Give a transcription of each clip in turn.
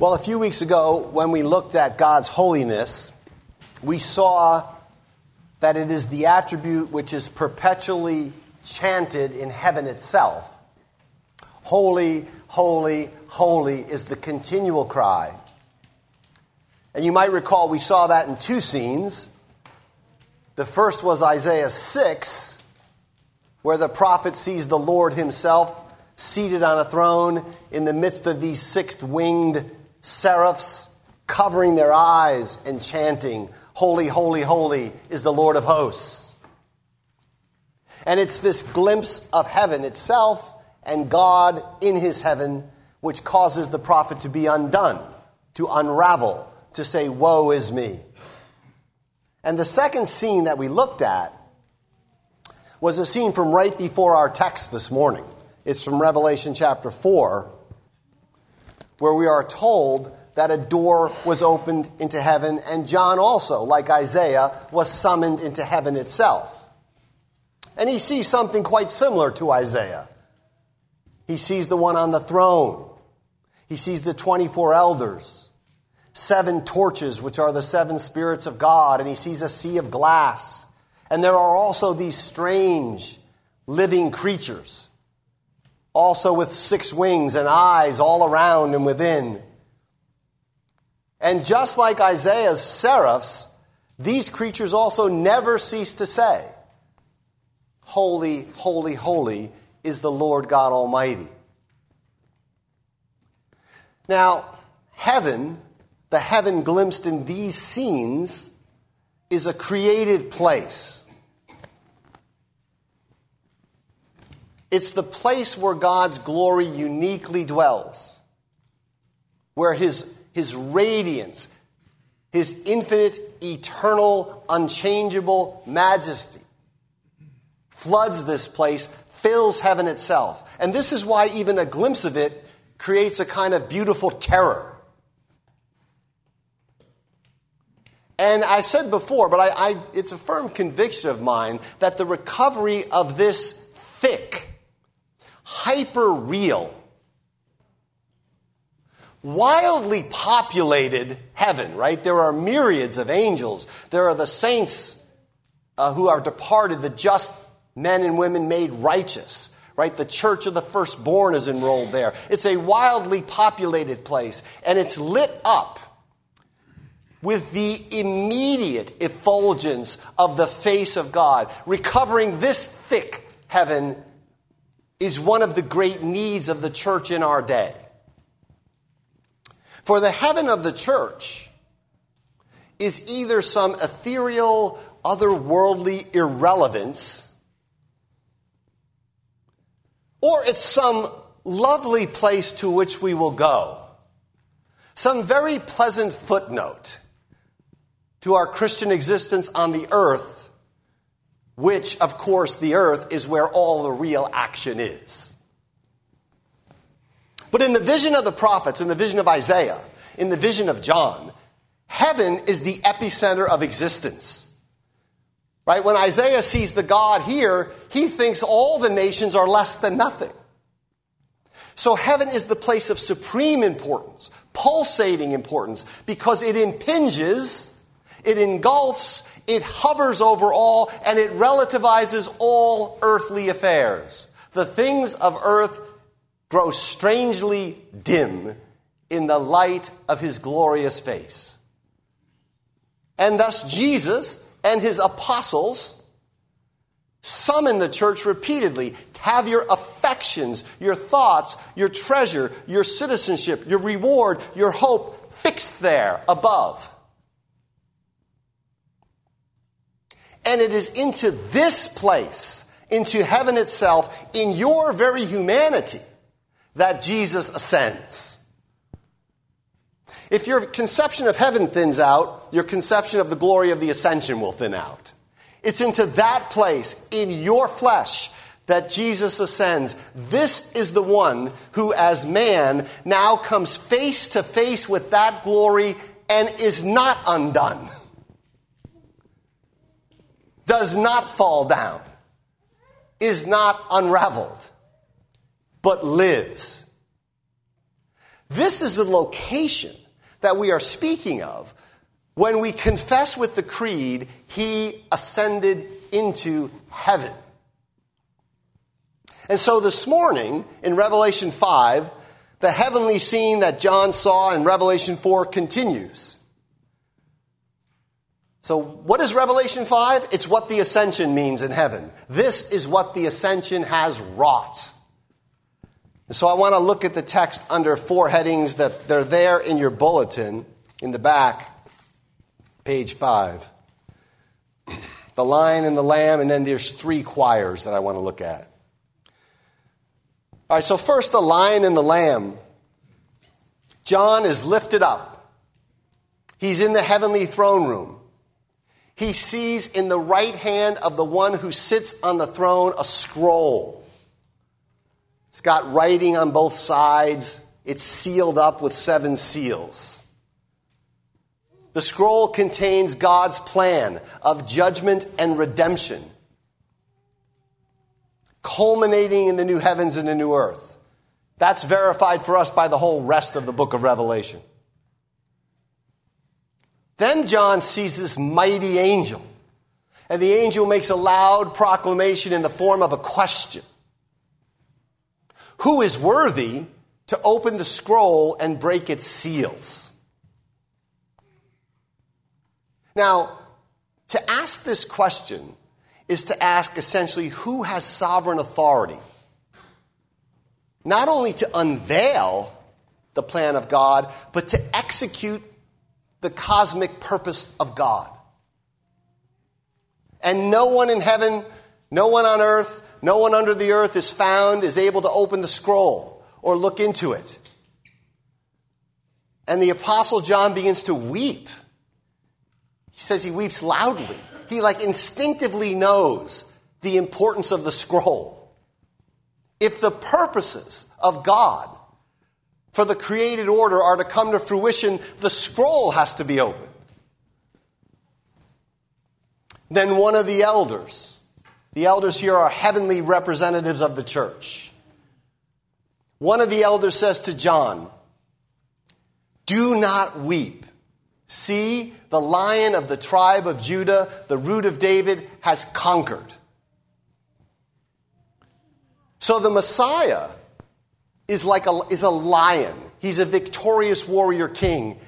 Well, a few weeks ago, when we looked at God's holiness, we saw that it is the attribute which is perpetually chanted in heaven itself. Holy, holy, holy is the continual cry. And you might recall we saw that in two scenes. The first was Isaiah 6, where the prophet sees the Lord himself seated on a throne in the midst of these six winged seraphs covering their eyes and chanting, Holy, holy, holy is the Lord of hosts. And it's this glimpse of heaven itself and God in his heaven which causes the prophet to be undone, to unravel, to say, Woe is me. And the second scene that we looked at was a scene from right before our text this morning. It's from Revelation chapter 4 where we are told that a door was opened into heaven, and John also, like Isaiah, was summoned into heaven itself. And he sees something quite similar to Isaiah. He sees the one on the throne, he sees the 24 elders, seven torches, which are the seven spirits of God, and he sees a sea of glass. And there are also these strange living creatures also with six wings and eyes all around and within. And just like Isaiah's seraphs, these creatures also never cease to say, Holy, holy, holy is the Lord God Almighty. Now, heaven, the heaven glimpsed in these scenes, is a created place. It's the place where God's glory uniquely dwells, where his, his radiance, his infinite, eternal, unchangeable majesty floods this place, fills heaven itself. And this is why even a glimpse of it creates a kind of beautiful terror. And I said before, but I, I, it's a firm conviction of mine that the recovery of this thick, hyper real, wildly populated heaven, right? There are myriads of angels. There are the saints uh, who are departed, the just men and women made righteous, right? The church of the firstborn is enrolled there. It's a wildly populated place, and it's lit up with the immediate effulgence of the face of God, recovering this thick heaven is one of the great needs of the church in our day. For the heaven of the church is either some ethereal, otherworldly irrelevance, or it's some lovely place to which we will go. Some very pleasant footnote to our Christian existence on the earth which, of course, the earth is where all the real action is. But in the vision of the prophets, in the vision of Isaiah, in the vision of John, heaven is the epicenter of existence. Right? When Isaiah sees the God here, he thinks all the nations are less than nothing. So heaven is the place of supreme importance, pulsating importance, because it impinges, it engulfs, it hovers over all and it relativizes all earthly affairs. The things of earth grow strangely dim in the light of his glorious face. And thus, Jesus and his apostles summon the church repeatedly to have your affections, your thoughts, your treasure, your citizenship, your reward, your hope fixed there above. And it is into this place, into heaven itself, in your very humanity, that Jesus ascends. If your conception of heaven thins out, your conception of the glory of the ascension will thin out. It's into that place, in your flesh, that Jesus ascends. This is the one who, as man, now comes face to face with that glory and is not undone does not fall down, is not unraveled, but lives. This is the location that we are speaking of when we confess with the creed, He ascended into heaven. And so this morning in Revelation 5, the heavenly scene that John saw in Revelation 4 continues. So, what is Revelation 5? It's what the ascension means in heaven. This is what the ascension has wrought. So, I want to look at the text under four headings that they're there in your bulletin in the back, page 5. The lion and the lamb, and then there's three choirs that I want to look at. All right, so first, the lion and the lamb. John is lifted up. He's in the heavenly throne room. He sees in the right hand of the one who sits on the throne a scroll. It's got writing on both sides, it's sealed up with seven seals. The scroll contains God's plan of judgment and redemption, culminating in the new heavens and the new earth. That's verified for us by the whole rest of the book of Revelation. Then John sees this mighty angel, and the angel makes a loud proclamation in the form of a question Who is worthy to open the scroll and break its seals? Now, to ask this question is to ask essentially who has sovereign authority, not only to unveil the plan of God, but to execute the cosmic purpose of God. And no one in heaven, no one on earth, no one under the earth is found, is able to open the scroll or look into it. And the Apostle John begins to weep. He says he weeps loudly. He, like, instinctively knows the importance of the scroll. If the purposes of God for the created order are to come to fruition, the scroll has to be opened. Then one of the elders, the elders here are heavenly representatives of the church. One of the elders says to John, Do not weep. See, the lion of the tribe of Judah, the root of David, has conquered. So the Messiah is like a, is a lion. He's a victorious warrior king.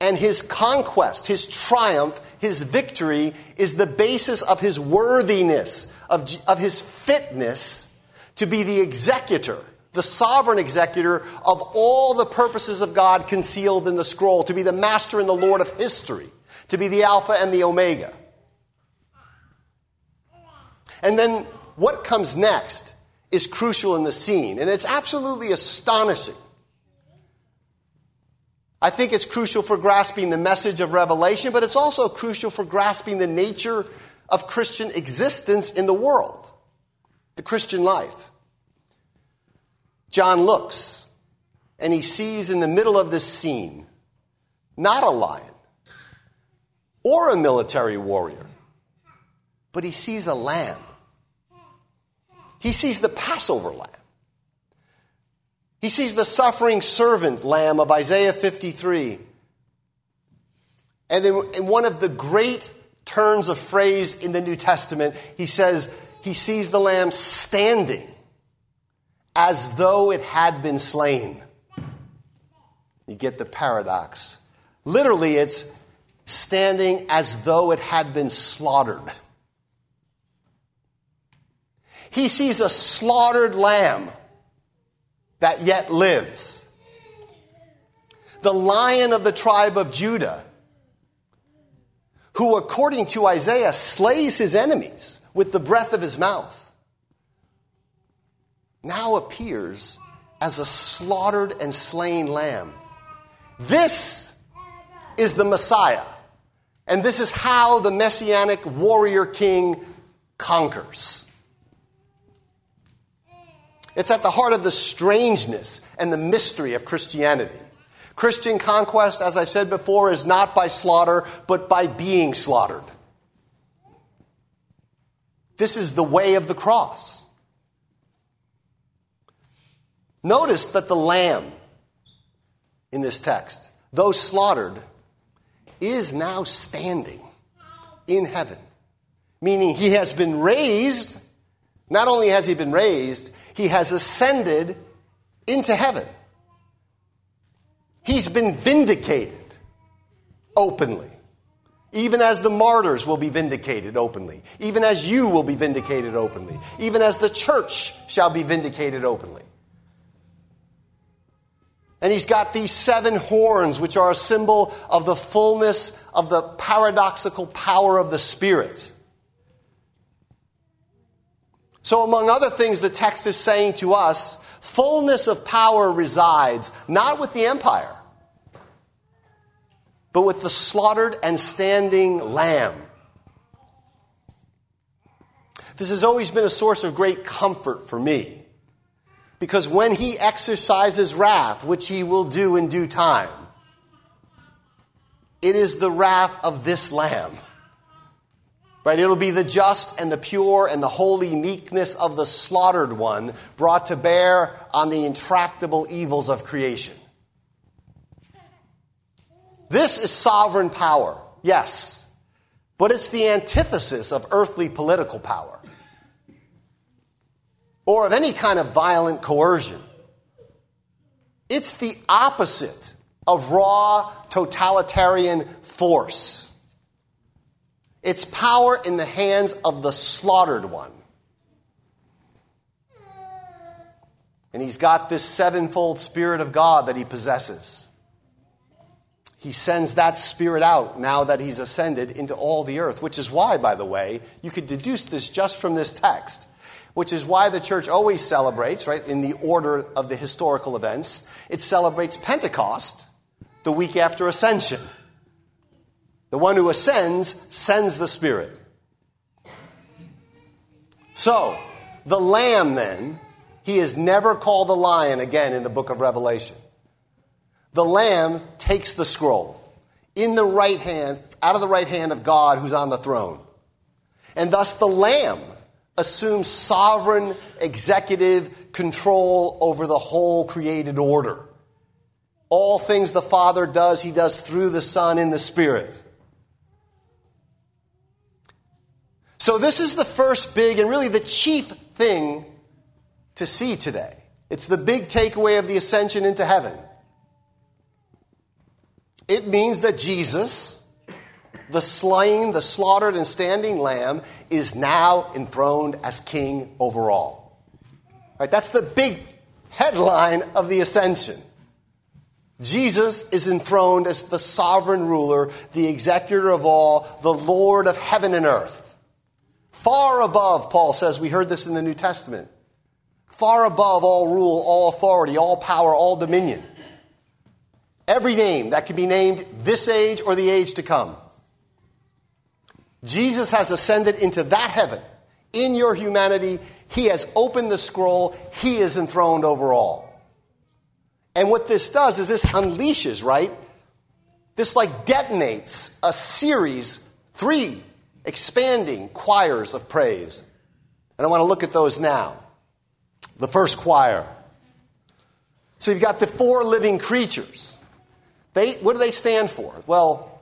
And his conquest, his triumph, his victory is the basis of his worthiness, of, of his fitness to be the executor, the sovereign executor of all the purposes of God concealed in the scroll, to be the master and the Lord of history, to be the Alpha and the Omega. And then what comes next is crucial in the scene, and it's absolutely astonishing. I think it's crucial for grasping the message of Revelation, but it's also crucial for grasping the nature of Christian existence in the world, the Christian life. John looks and he sees in the middle of this scene not a lion or a military warrior, but he sees a lamb he sees the Passover lamb. He sees the suffering servant lamb of Isaiah 53. And then in one of the great turns of phrase in the New Testament, he says he sees the lamb standing as though it had been slain. You get the paradox. Literally, it's standing as though it had been slaughtered. He sees a slaughtered lamb that yet lives. The lion of the tribe of Judah, who, according to Isaiah, slays his enemies with the breath of his mouth, now appears as a slaughtered and slain lamb. This is the Messiah. And this is how the messianic warrior king conquers. It's at the heart of the strangeness and the mystery of Christianity. Christian conquest, as I've said before, is not by slaughter, but by being slaughtered. This is the way of the cross. Notice that the lamb in this text, though slaughtered, is now standing in heaven. Meaning he has been raised. Not only has he been raised, he has ascended into heaven. He's been vindicated openly. Even as the martyrs will be vindicated openly. Even as you will be vindicated openly. Even as the church shall be vindicated openly. And he's got these seven horns, which are a symbol of the fullness of the paradoxical power of the Spirit. So, among other things, the text is saying to us fullness of power resides not with the empire, but with the slaughtered and standing lamb. This has always been a source of great comfort for me. Because when he exercises wrath, which he will do in due time, it is the wrath of this lamb. Right? It'll be the just and the pure and the holy meekness of the slaughtered one brought to bear on the intractable evils of creation. This is sovereign power, yes, but it's the antithesis of earthly political power or of any kind of violent coercion. It's the opposite of raw totalitarian force. It's power in the hands of the slaughtered one. And he's got this sevenfold Spirit of God that he possesses. He sends that Spirit out now that he's ascended into all the earth, which is why, by the way, you could deduce this just from this text which is why the church always celebrates, right, in the order of the historical events, it celebrates Pentecost the week after ascension. The one who ascends sends the Spirit. So, the Lamb then, he is never called a lion again in the book of Revelation. The Lamb takes the scroll in the right hand, out of the right hand of God who's on the throne. And thus the Lamb assumes sovereign executive control over the whole created order. All things the Father does, he does through the Son in the Spirit. So, this is the first big and really the chief thing to see today. It's the big takeaway of the ascension into heaven. It means that Jesus, the slain, the slaughtered, and standing lamb is now enthroned as king over all. Right? That's the big headline of the ascension. Jesus is enthroned as the sovereign ruler, the executor of all, the Lord of heaven and earth. Far above, Paul says, we heard this in the New Testament, far above all rule, all authority, all power, all dominion. Every name that can be named this age or the age to come. Jesus has ascended into that heaven. In your humanity, he has opened the scroll, he is enthroned over all. And what this does is this unleashes, right? This like detonates a series, three expanding choirs of praise. And I want to look at those now. The first choir. So you've got the four living creatures. They, what do they stand for? Well,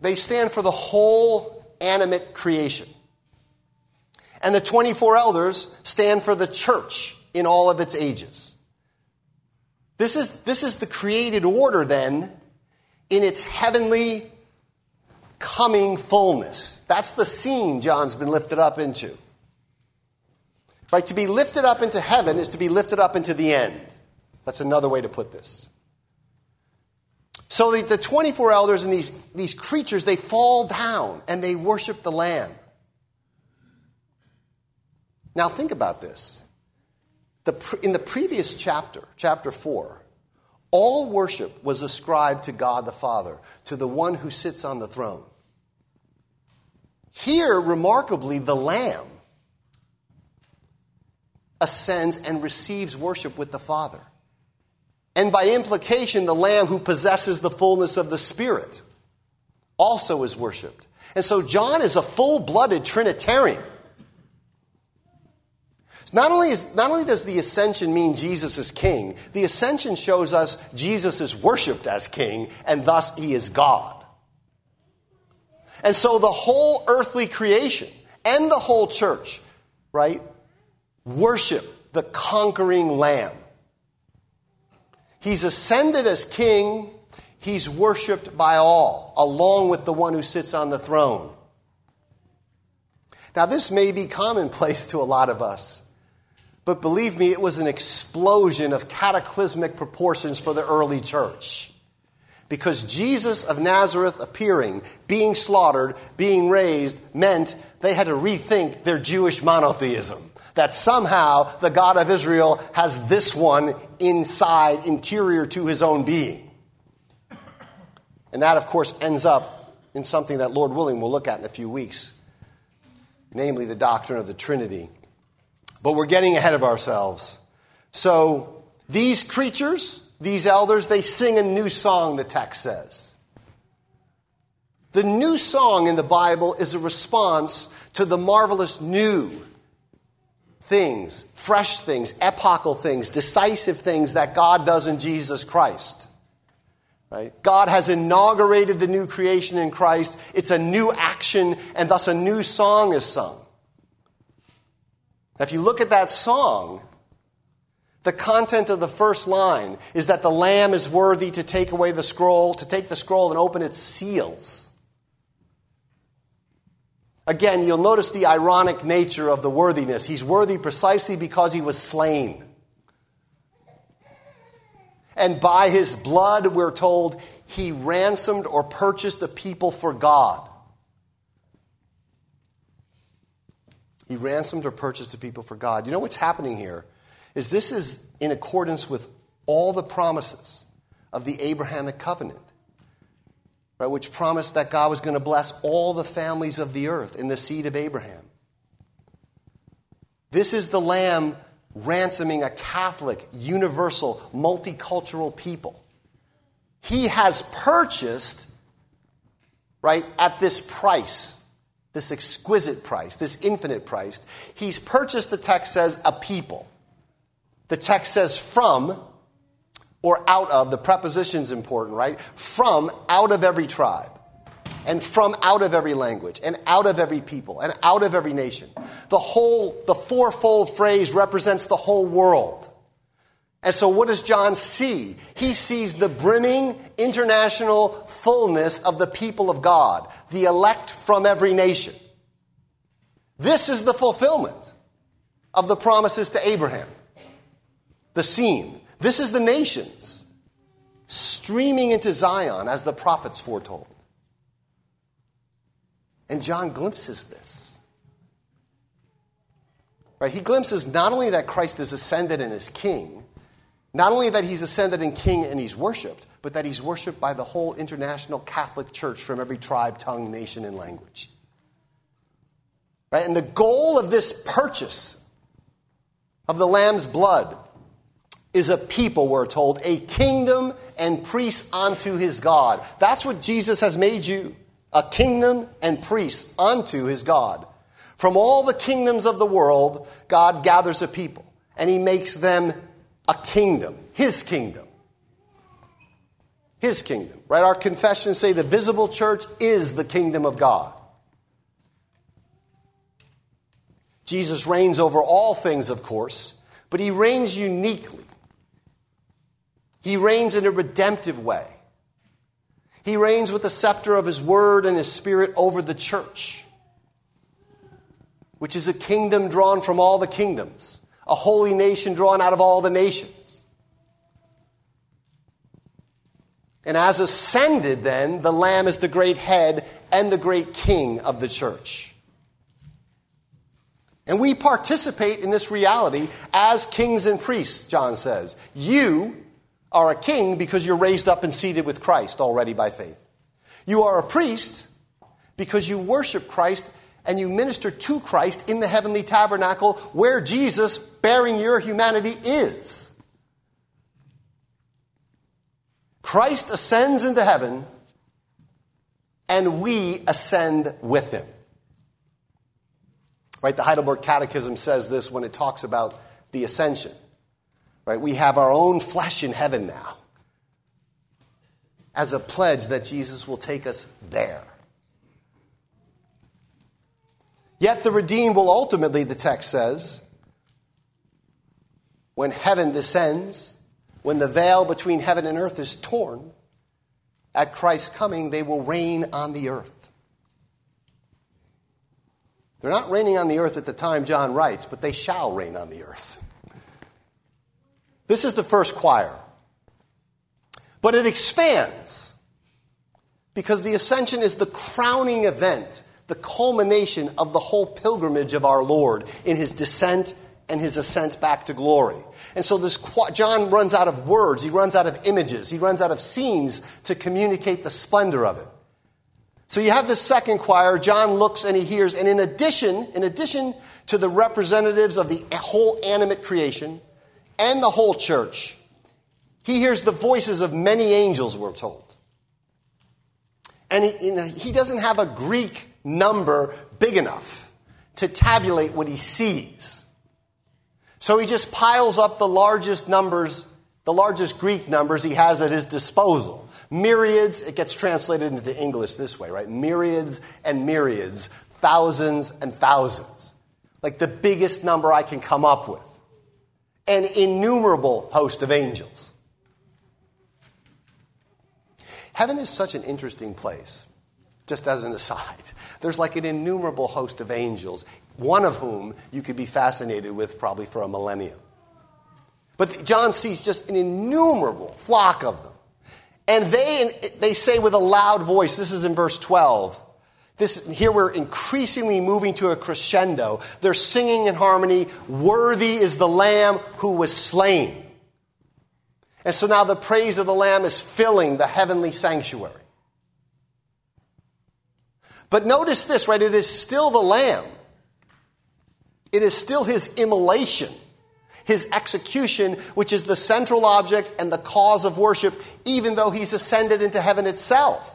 they stand for the whole animate creation. And the 24 elders stand for the church in all of its ages. This is, this is the created order, then, in its heavenly coming fullness. That's the scene John's been lifted up into. Right? To be lifted up into heaven is to be lifted up into the end. That's another way to put this. So the, the 24 elders and these, these creatures, they fall down and they worship the Lamb. Now think about this. The, in the previous chapter, chapter 4, all worship was ascribed to God the Father, to the one who sits on the throne. Here, remarkably, the Lamb ascends and receives worship with the Father and by implication, the Lamb who possesses the fullness of the Spirit also is worshiped. And so John is a full blooded Trinitarian. Not only, is, not only does the ascension mean Jesus is king, the ascension shows us Jesus is worshiped as king, and thus he is God. And so the whole earthly creation and the whole church, right, worship the conquering lamb. He's ascended as king, he's worshiped by all, along with the one who sits on the throne. Now, this may be commonplace to a lot of us. But believe me, it was an explosion of cataclysmic proportions for the early church. Because Jesus of Nazareth appearing, being slaughtered, being raised, meant they had to rethink their Jewish monotheism. That somehow the God of Israel has this one inside, interior to his own being. And that, of course, ends up in something that, Lord willing, we'll look at in a few weeks namely the doctrine of the Trinity. But we're getting ahead of ourselves. So these creatures, these elders, they sing a new song, the text says. The new song in the Bible is a response to the marvelous new things, fresh things, epochal things, decisive things that God does in Jesus Christ. Right? God has inaugurated the new creation in Christ. It's a new action, and thus a new song is sung. Now, if you look at that song, the content of the first line is that the Lamb is worthy to take away the scroll, to take the scroll and open its seals. Again, you'll notice the ironic nature of the worthiness. He's worthy precisely because he was slain. And by his blood, we're told, he ransomed or purchased a people for God. He ransomed or purchased the people for God. You know what's happening here? Is this is in accordance with all the promises of the Abrahamic covenant, right, which promised that God was going to bless all the families of the earth in the seed of Abraham. This is the Lamb ransoming a Catholic, universal, multicultural people. He has purchased, right, at this price this exquisite price, this infinite price. He's purchased, the text says, a people. The text says from or out of. The preposition's important, right? From out of every tribe, and from out of every language, and out of every people, and out of every nation. The whole, the fourfold phrase represents the whole world. And so, what does John see? He sees the brimming international fullness of the people of God, the elect from every nation. This is the fulfillment of the promises to Abraham. The scene. This is the nations streaming into Zion as the prophets foretold. And John glimpses this. Right? He glimpses not only that Christ is ascended and is king, not only that he's ascended and king and he's worshiped, but that he's worshiped by the whole international Catholic Church from every tribe, tongue, nation, and language. Right? And the goal of this purchase of the Lamb's blood is a people, we're told, a kingdom and priests unto his God. That's what Jesus has made you a kingdom and priests unto his God. From all the kingdoms of the world, God gathers a people and he makes them a kingdom, his kingdom. His kingdom, right? Our confessions say the visible church is the kingdom of God. Jesus reigns over all things, of course, but he reigns uniquely. He reigns in a redemptive way. He reigns with the scepter of his word and his spirit over the church, which is a kingdom drawn from all the kingdoms a holy nation drawn out of all the nations. And as ascended, then, the Lamb is the great head and the great king of the church. And we participate in this reality as kings and priests, John says. You are a king because you're raised up and seated with Christ already by faith. You are a priest because you worship Christ and you minister to Christ in the heavenly tabernacle where Jesus, bearing your humanity, is. Christ ascends into heaven, and we ascend with him. Right? The Heidelberg Catechism says this when it talks about the ascension. Right? We have our own flesh in heaven now as a pledge that Jesus will take us there. Yet the redeemed will ultimately, the text says, when heaven descends, when the veil between heaven and earth is torn, at Christ's coming, they will reign on the earth. They're not reigning on the earth at the time John writes, but they shall reign on the earth. This is the first choir. But it expands because the ascension is the crowning event, the culmination of the whole pilgrimage of our Lord in his descent and his ascent back to glory. And so this John runs out of words, he runs out of images, he runs out of scenes to communicate the splendor of it. So you have the second choir, John looks and he hears, and in addition, in addition to the representatives of the whole animate creation and the whole church, he hears the voices of many angels, we're told. And he, you know, he doesn't have a Greek number big enough to tabulate what he sees. So he just piles up the largest numbers, the largest Greek numbers he has at his disposal. Myriads, it gets translated into English this way, right? Myriads and myriads, thousands and thousands. Like the biggest number I can come up with. An innumerable host of angels. Heaven is such an interesting place, just as an aside. There's like an innumerable host of angels one of whom you could be fascinated with probably for a millennium. But John sees just an innumerable flock of them. And they, they say with a loud voice, this is in verse 12. This, here we're increasingly moving to a crescendo. They're singing in harmony, Worthy is the Lamb who was slain. And so now the praise of the Lamb is filling the heavenly sanctuary. But notice this, right? It is still the Lamb it is still his immolation, his execution, which is the central object and the cause of worship, even though he's ascended into heaven itself.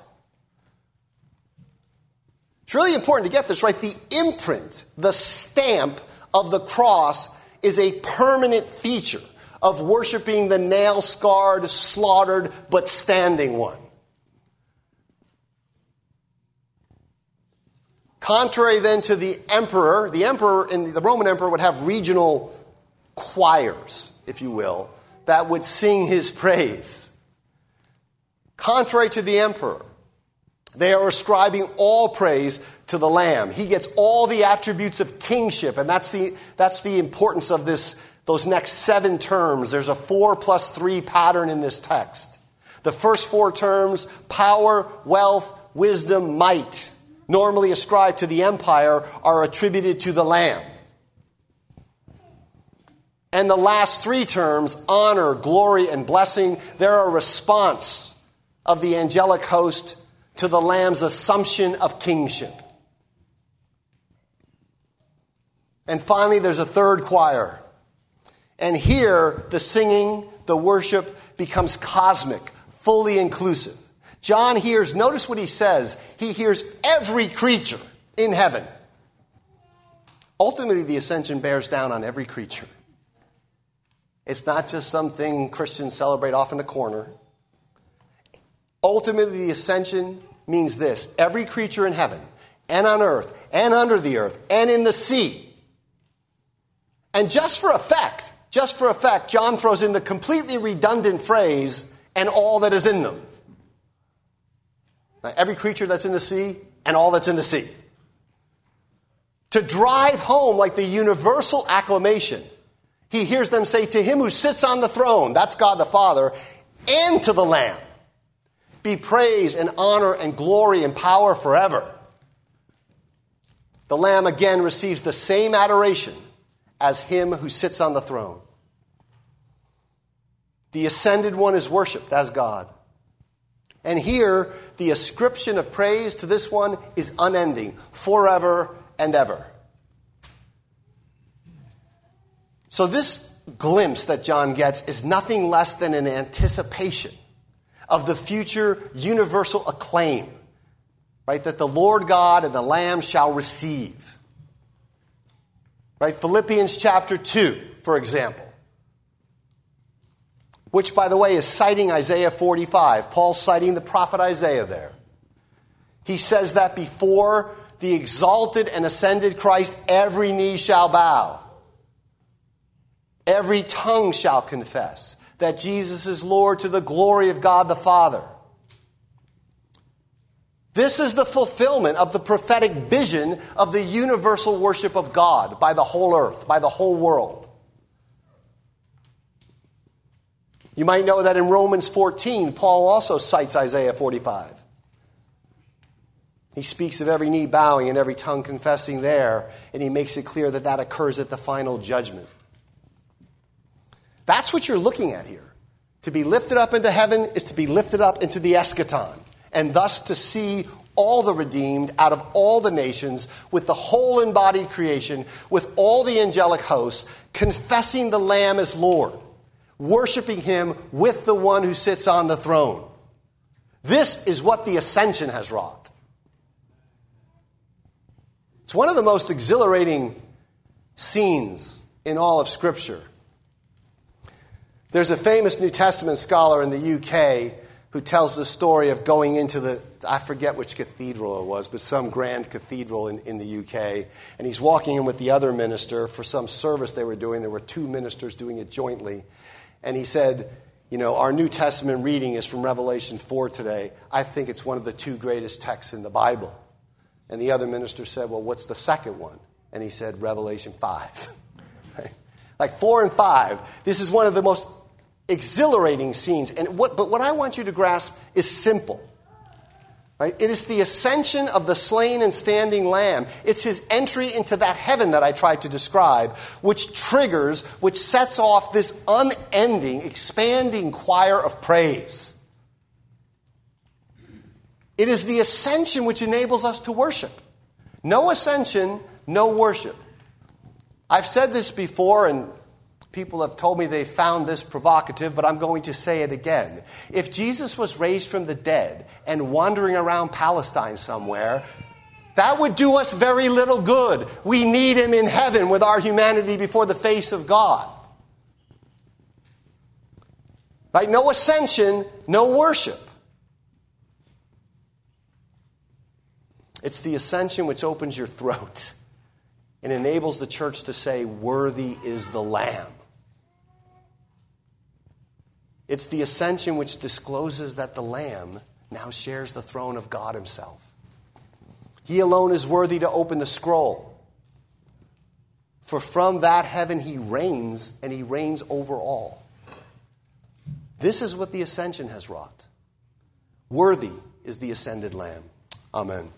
It's really important to get this right. The imprint, the stamp of the cross is a permanent feature of worshiping the nail scarred, slaughtered, but standing one. Contrary then to the emperor, the emperor and the Roman emperor would have regional choirs, if you will, that would sing his praise. Contrary to the emperor, they are ascribing all praise to the Lamb. He gets all the attributes of kingship, and that's the, that's the importance of this, those next seven terms. There's a four plus three pattern in this text. The first four terms power, wealth, wisdom, might normally ascribed to the empire are attributed to the Lamb. And the last three terms, honor, glory, and blessing, they're a response of the angelic host to the Lamb's assumption of kingship. And finally, there's a third choir. And here, the singing, the worship becomes cosmic, fully inclusive. John hears, notice what he says, he hears every creature in heaven. Ultimately, the ascension bears down on every creature. It's not just something Christians celebrate off in the corner. Ultimately, the ascension means this every creature in heaven and on earth and under the earth and in the sea. And just for effect, just for effect, John throws in the completely redundant phrase, and all that is in them every creature that's in the sea and all that's in the sea. To drive home like the universal acclamation, he hears them say, To him who sits on the throne, that's God the Father, and to the Lamb, be praise and honor and glory and power forever. The Lamb again receives the same adoration as him who sits on the throne. The ascended one is worshiped as God. And here, the ascription of praise to this one is unending, forever and ever. So, this glimpse that John gets is nothing less than an anticipation of the future universal acclaim, right, that the Lord God and the Lamb shall receive. Right? Philippians chapter 2, for example. Which, by the way, is citing Isaiah 45. Paul's citing the prophet Isaiah there. He says that before the exalted and ascended Christ, every knee shall bow, every tongue shall confess that Jesus is Lord to the glory of God the Father. This is the fulfillment of the prophetic vision of the universal worship of God by the whole earth, by the whole world. You might know that in Romans 14, Paul also cites Isaiah 45. He speaks of every knee bowing and every tongue confessing there, and he makes it clear that that occurs at the final judgment. That's what you're looking at here. To be lifted up into heaven is to be lifted up into the eschaton, and thus to see all the redeemed out of all the nations, with the whole embodied creation, with all the angelic hosts, confessing the Lamb as Lord, worshiping Him with the one who sits on the throne. This is what the ascension has wrought. It's one of the most exhilarating scenes in all of Scripture. There's a famous New Testament scholar in the UK who tells the story of going into the, I forget which cathedral it was, but some grand cathedral in, in the UK. And he's walking in with the other minister for some service they were doing. There were two ministers doing it jointly. And he said, You know, our New Testament reading is from Revelation 4 today. I think it's one of the two greatest texts in the Bible. And the other minister said, Well, what's the second one? And he said, Revelation 5. Like 4 and 5. This is one of the most exhilarating scenes. And what, but what I want you to grasp is simple. Right? It is the ascension of the slain and standing lamb. It's his entry into that heaven that I tried to describe, which triggers, which sets off this unending, expanding choir of praise. It is the ascension which enables us to worship. No ascension, no worship. I've said this before, and People have told me they found this provocative, but I'm going to say it again. If Jesus was raised from the dead and wandering around Palestine somewhere, that would do us very little good. We need him in heaven with our humanity before the face of God. Right? No ascension, no worship. It's the ascension which opens your throat and enables the church to say, Worthy is the Lamb. It's the ascension which discloses that the Lamb now shares the throne of God Himself. He alone is worthy to open the scroll. For from that heaven He reigns, and He reigns over all. This is what the ascension has wrought. Worthy is the ascended Lamb. Amen.